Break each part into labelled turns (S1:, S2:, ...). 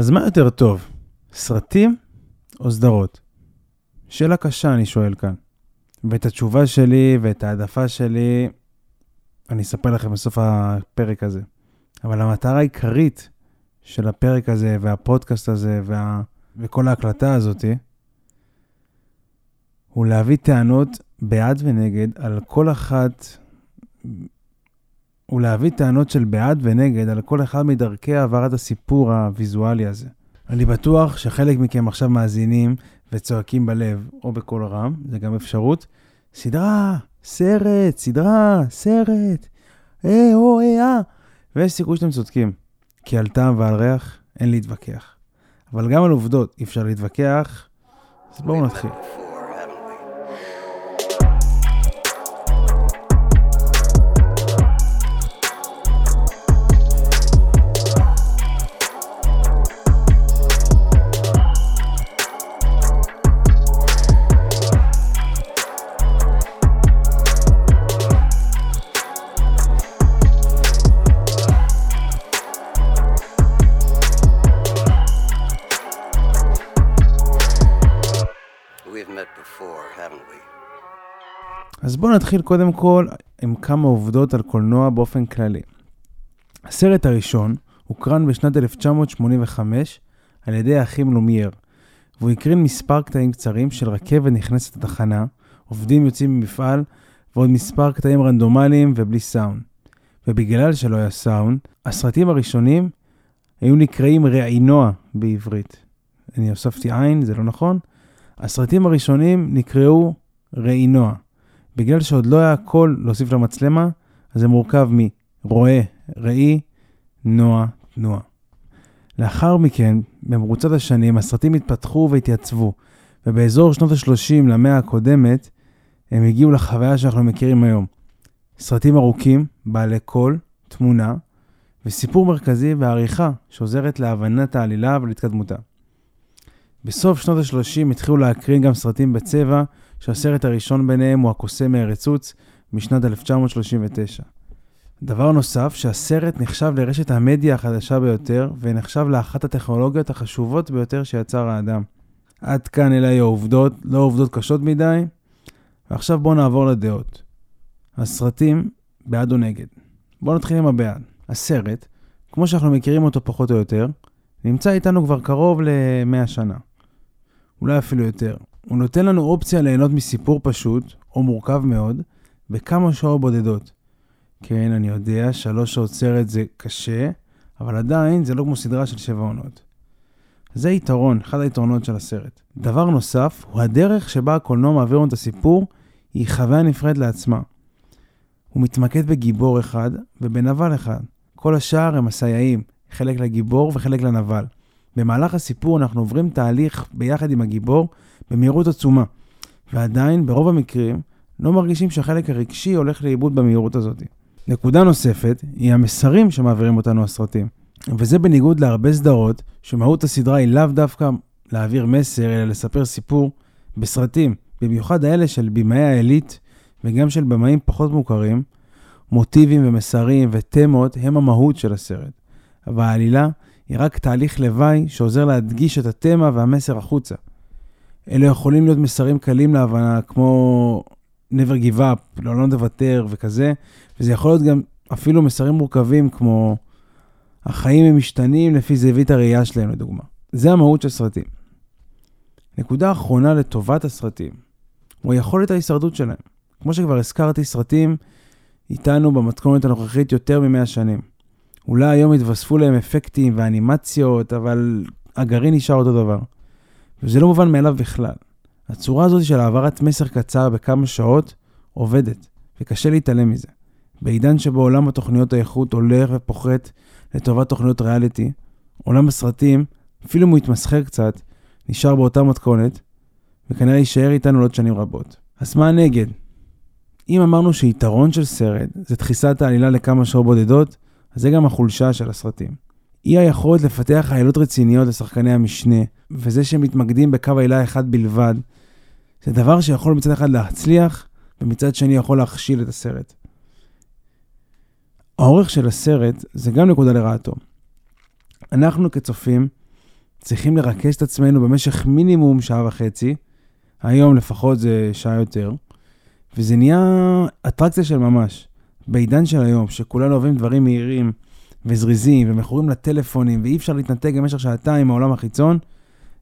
S1: אז מה יותר טוב, סרטים או סדרות? שאלה קשה, אני שואל כאן. ואת התשובה שלי ואת העדפה שלי, אני אספר לכם בסוף הפרק הזה. אבל המטרה העיקרית של הפרק הזה והפודקאסט הזה וה... וכל ההקלטה הזאתי, הוא להביא טענות בעד ונגד על כל אחת, הוא להביא טענות של בעד ונגד על כל אחד מדרכי העברת הסיפור הוויזואלי הזה. אני בטוח שחלק מכם עכשיו מאזינים וצועקים בלב או בקול רם, זה גם אפשרות. סדרה, סרט, סדרה, סרט, אה, או, אה, אה. ויש סיכוי שאתם צודקים, כי על טעם ועל ריח אין להתווכח. אבל גם על עובדות אי אפשר להתווכח, אז בואו נתחיל. אז בואו נתחיל קודם כל עם כמה עובדות על קולנוע באופן כללי. הסרט הראשון הוקרן בשנת 1985 על ידי האחים לומייר, והוא הקרין מספר קטעים קצרים של רכבת נכנסת לתחנה, עובדים יוצאים ממפעל, ועוד מספר קטעים רנדומליים ובלי סאונד. ובגלל שלא היה סאונד, הסרטים הראשונים היו נקראים ראינוע בעברית. אני הוספתי עין, זה לא נכון. הסרטים הראשונים נקראו ראינוע. בגלל שעוד לא היה הכל להוסיף למצלמה, אז זה מורכב מרואה, ראי, נוע, תנועה. לאחר מכן, במרוצת השנים, הסרטים התפתחו והתייצבו, ובאזור שנות ה-30 למאה הקודמת, הם הגיעו לחוויה שאנחנו מכירים היום. סרטים ארוכים, בעלי קול, תמונה, וסיפור מרכזי ועריכה שעוזרת להבנת העלילה ולהתקדמותה. בסוף שנות ה-30 התחילו להקרין גם סרטים בצבע, שהסרט הראשון ביניהם הוא הקוסם מארצוץ משנת 1939. דבר נוסף, שהסרט נחשב לרשת המדיה החדשה ביותר, ונחשב לאחת הטכנולוגיות החשובות ביותר שיצר האדם. עד כאן אלה היו העובדות, לא עובדות קשות מדי, ועכשיו בואו נעבור לדעות. הסרטים, בעד או נגד. בואו נתחיל עם הבעד. הסרט, כמו שאנחנו מכירים אותו פחות או יותר, נמצא איתנו כבר קרוב ל-100 שנה. אולי אפילו יותר. הוא נותן לנו אופציה ליהנות מסיפור פשוט, או מורכב מאוד, בכמה שעות בודדות. כן, אני יודע, שלוש שעות סרט זה קשה, אבל עדיין זה לא כמו סדרה של שבע עונות. זה יתרון, אחד היתרונות של הסרט. דבר נוסף, הוא הדרך שבה הקולנוע מעביר לנו את הסיפור, היא חוויה נפרדת לעצמה. הוא מתמקד בגיבור אחד ובנבל אחד. כל השאר הם הסייעים, חלק לגיבור וחלק לנבל. במהלך הסיפור אנחנו עוברים תהליך ביחד עם הגיבור במהירות עצומה, ועדיין, ברוב המקרים, לא מרגישים שהחלק הרגשי הולך לאיבוד במהירות הזאת. נקודה נוספת היא המסרים שמעבירים אותנו הסרטים. וזה בניגוד להרבה סדרות, שמהות הסדרה היא לאו דווקא להעביר מסר, אלא לספר סיפור בסרטים, במיוחד האלה של במאי העילית וגם של במאים פחות מוכרים, מוטיבים ומסרים ותמות הם המהות של הסרט. אבל העלילה היא רק תהליך לוואי שעוזר להדגיש את התמה והמסר החוצה. אלה יכולים להיות מסרים קלים להבנה, כמו never give up, לא, לא נוותר וכזה, וזה יכול להיות גם אפילו מסרים מורכבים, כמו החיים הם משתנים לפי זווית הראייה שלהם, לדוגמה. זה המהות של סרטים. נקודה אחרונה לטובת הסרטים, הוא היכולת ההישרדות שלהם. כמו שכבר הזכרתי, סרטים איתנו במתכונת הנוכחית יותר מ-100 שנים. אולי היום התווספו להם אפקטים ואנימציות, אבל הגרעין נשאר אותו דבר. וזה לא מובן מאליו בכלל. הצורה הזאת של העברת מסר קצר בכמה שעות עובדת, וקשה להתעלם מזה. בעידן שבו עולם התוכניות האיכות הולך ופוחת לטובת תוכניות ריאליטי, עולם הסרטים, אפילו אם הוא יתמסחר קצת, נשאר באותה מתכונת, וכנראה יישאר איתנו לעוד שנים רבות. אז מה הנגד? אם אמרנו שיתרון של סרט זה דחיסת העלילה לכמה שעות בודדות, זה גם החולשה של הסרטים. אי היכולת לפתח עלילות רציניות לשחקני המשנה, וזה שהם מתמקדים בקו העילה אחד בלבד, זה דבר שיכול מצד אחד להצליח, ומצד שני יכול להכשיל את הסרט. האורך של הסרט זה גם נקודה לרעתו. אנחנו כצופים צריכים לרכז את עצמנו במשך מינימום שעה וחצי, היום לפחות זה שעה יותר, וזה נהיה אטרקציה של ממש. בעידן של היום, שכולנו אוהבים דברים מהירים וזריזים ומכורים לטלפונים, ואי אפשר להתנתק במשך שעתיים מהעולם החיצון,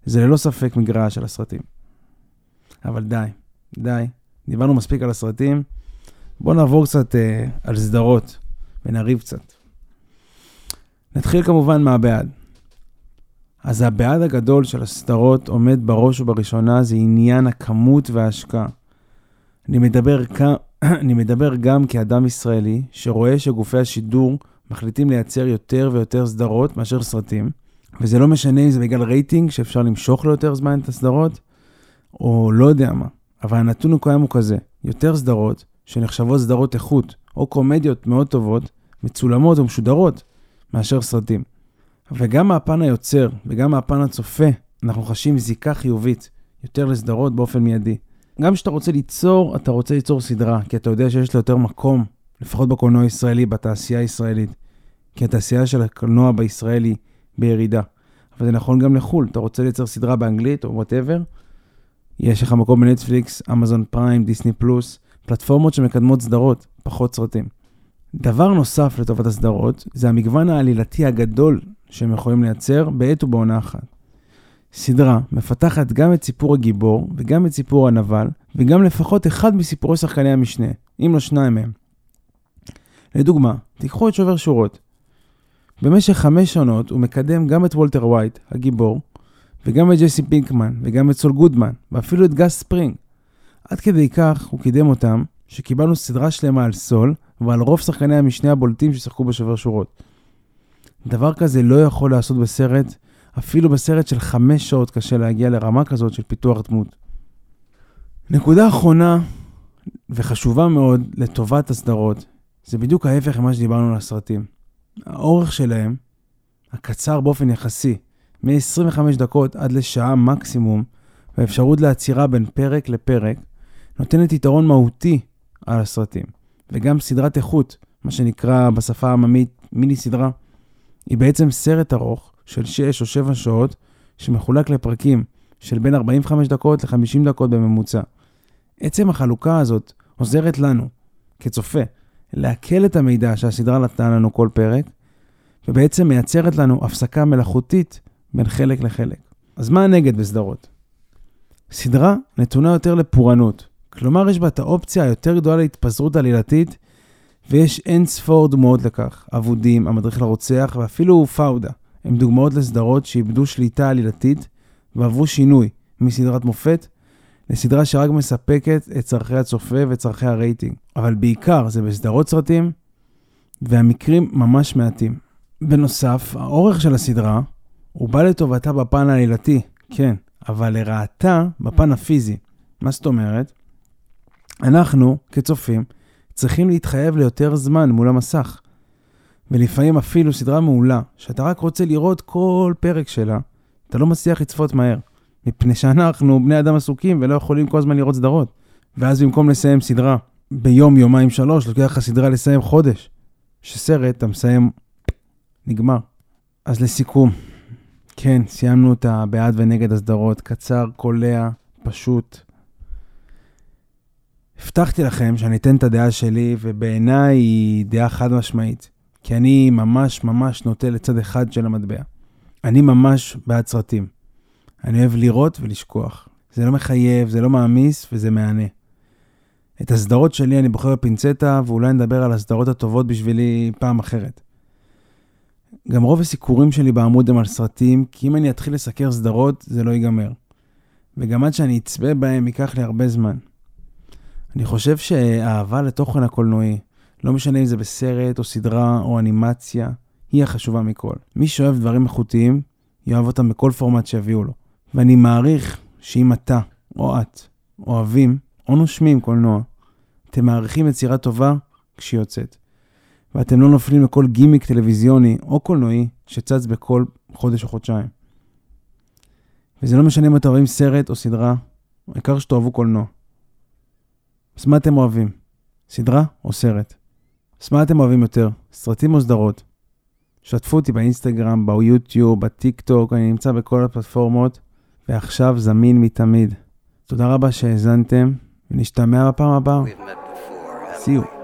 S1: זה ללא ספק מגרעה של הסרטים. אבל די, די, דיברנו מספיק על הסרטים, בואו נעבור קצת אה, על סדרות ונריב קצת. נתחיל כמובן מהבעד. אז הבעד הגדול של הסדרות עומד בראש ובראשונה זה עניין הכמות וההשקעה. אני מדבר, כ... אני מדבר גם כאדם ישראלי שרואה שגופי השידור מחליטים לייצר יותר ויותר סדרות מאשר סרטים, וזה לא משנה אם זה בגלל רייטינג שאפשר למשוך ליותר זמן את הסדרות, או לא יודע מה. אבל הנתון הקיים הוא כזה, יותר סדרות שנחשבות סדרות איכות, או קומדיות מאוד טובות, מצולמות ומשודרות, מאשר סרטים. וגם מהפן היוצר וגם מהפן הצופה, אנחנו חשים זיקה חיובית יותר לסדרות באופן מיידי. גם כשאתה רוצה ליצור, אתה רוצה ליצור סדרה, כי אתה יודע שיש לה יותר מקום, לפחות בקולנוע הישראלי, בתעשייה הישראלית. כי התעשייה של הקולנוע בישראל היא בירידה. אבל זה נכון גם לחו"ל, אתה רוצה לייצר סדרה באנגלית או וואטאבר, יש לך מקום בנטפליקס, אמזון פריים, דיסני פלוס, פלטפורמות שמקדמות סדרות, פחות סרטים. דבר נוסף לטובת הסדרות, זה המגוון העלילתי הגדול שהם יכולים לייצר בעת ובעונה אחת. סדרה מפתחת גם את סיפור הגיבור וגם את סיפור הנבל, וגם לפחות אחד מסיפורי שחקני המשנה, אם לא שניים מהם. לדוגמה, תיקחו את שובר שורות. במשך חמש שנות הוא מקדם גם את וולטר ווייט, הגיבור, וגם את ג'סי פינקמן, וגם את סול גודמן, ואפילו את גס ספרינג. עד כדי כך הוא קידם אותם, שקיבלנו סדרה שלמה על סול, ועל רוב שחקני המשנה הבולטים ששיחקו בשובר שורות. דבר כזה לא יכול לעשות בסרט, אפילו בסרט של חמש שעות קשה להגיע לרמה כזאת של פיתוח דמות. נקודה אחרונה וחשובה מאוד לטובת הסדרות, זה בדיוק ההפך ממה שדיברנו על הסרטים. האורך שלהם, הקצר באופן יחסי, מ-25 דקות עד לשעה מקסימום, והאפשרות לעצירה בין פרק לפרק, נותנת יתרון מהותי על הסרטים. וגם סדרת איכות, מה שנקרא בשפה העממית מיני סדרה, היא בעצם סרט ארוך של 6 או 7 שעות, שמחולק לפרקים של בין 45 דקות ל-50 דקות בממוצע. עצם החלוקה הזאת עוזרת לנו, כצופה, לעכל את המידע שהסדרה נתנה לנו כל פרק, ובעצם מייצרת לנו הפסקה מלאכותית בין חלק לחלק. אז מה הנגד בסדרות? סדרה נתונה יותר לפורענות. כלומר, יש בה את האופציה היותר גדולה להתפזרות עלילתית, ויש אין ספור דוגמאות לכך. אבודים, המדריך לרוצח, ואפילו פאודה. הם דוגמאות לסדרות שאיבדו שליטה עלילתית ועברו שינוי מסדרת מופת לסדרה שרק מספקת את צורכי הצופה וצורכי הרייטינג. אבל בעיקר זה בסדרות סרטים, והמקרים ממש מעטים. בנוסף, האורך של הסדרה הוא בא לטובתה בפן העלילתי, כן, אבל לרעתה בפן הפיזי. מה זאת אומרת? אנחנו, כצופים, צריכים להתחייב ליותר זמן מול המסך. ולפעמים אפילו סדרה מעולה, שאתה רק רוצה לראות כל פרק שלה, אתה לא מצליח לצפות מהר. מפני שאנחנו בני אדם עסוקים ולא יכולים כל הזמן לראות סדרות. ואז במקום לסיים סדרה ביום, יומיים, שלוש, לוקח לך סדרה לסיים חודש. שסרט, אתה מסיים, נגמר. אז לסיכום, כן, סיימנו את הבעד ונגד הסדרות, קצר, קולע, פשוט. הבטחתי לכם שאני אתן את הדעה שלי, ובעיניי היא דעה חד משמעית. כי אני ממש ממש נוטה לצד אחד של המטבע. אני ממש בעד סרטים. אני אוהב לראות ולשכוח. זה לא מחייב, זה לא מעמיס וזה מהנה. את הסדרות שלי אני בוחר בפינצטה, ואולי נדבר על הסדרות הטובות בשבילי פעם אחרת. גם רוב הסיקורים שלי בעמוד הם על סרטים, כי אם אני אתחיל לסקר סדרות, זה לא ייגמר. וגם עד שאני אצפה בהם ייקח לי הרבה זמן. אני חושב שהאהבה לתוכן הקולנועי, לא משנה אם זה בסרט או סדרה או אנימציה, היא החשובה מכל. מי שאוהב דברים איכותיים, יאהב אותם בכל פורמט שיביאו לו. ואני מעריך שאם אתה, או את, אוהבים, או נושמים קולנוע, אתם מעריכים יצירה טובה כשהיא יוצאת. ואתם לא נופלים לכל גימיק טלוויזיוני או קולנועי שצץ בכל חודש או חודשיים. וזה לא משנה אם אתם אוהבים סרט או סדרה, העיקר שתאהבו קולנוע. אז מה אתם אוהבים? סדרה או סרט? אז מה אתם אוהבים יותר? סרטים או סדרות? שתפו אותי באינסטגרם, ביוטיוב, בטיק טוק, אני נמצא בכל הפלטפורמות, ועכשיו זמין מתמיד. תודה רבה שהאזנתם, ונשתמע בפעם הבאה. See you.